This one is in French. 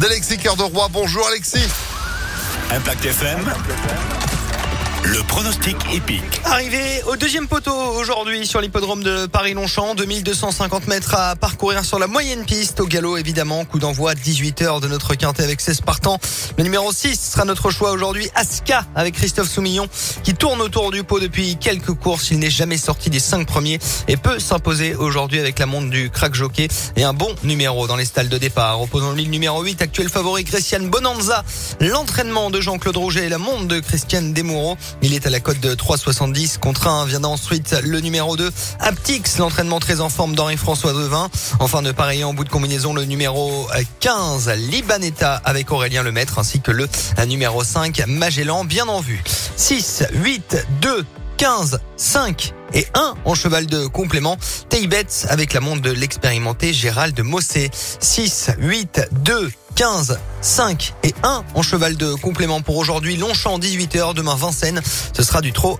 d'Alexis Cœur de Roi. Bonjour Alexis. Impact FM. Le pronostic épique. Arrivé au deuxième poteau aujourd'hui sur l'hippodrome de Paris-Longchamp, 2250 mètres à parcourir sur la moyenne piste au galop évidemment, coup d'envoi 18h de notre quintet avec 16 partants. Le numéro 6 sera notre choix aujourd'hui, Aska avec Christophe Soumillon qui tourne autour du pot depuis quelques courses, il n'est jamais sorti des 5 premiers et peut s'imposer aujourd'hui avec la montre du crack jockey et un bon numéro dans les stalles de départ. Opposant le numéro 8, actuel favori Christian Bonanza, l'entraînement de Jean-Claude Rouget et la montre de Christiane Desmoureaux. Il est à la cote de 3,70 contre 1. Vient ensuite le numéro 2, Aptix, l'entraînement très en forme d'Henri-François Devin. Enfin de pareil en bout de combinaison le numéro 15, Libanetta avec Aurélien Lemaître ainsi que le numéro 5, Magellan, bien en vue. 6, 8, 2, 15, 5 et 1 en cheval de complément. Taybet avec la montre de l'expérimenté Gérald Mossé. 6, 8, 2, 15, 5 et 1 en cheval de complément pour aujourd'hui. Longchamp 18h, demain Vincennes. Ce sera du trot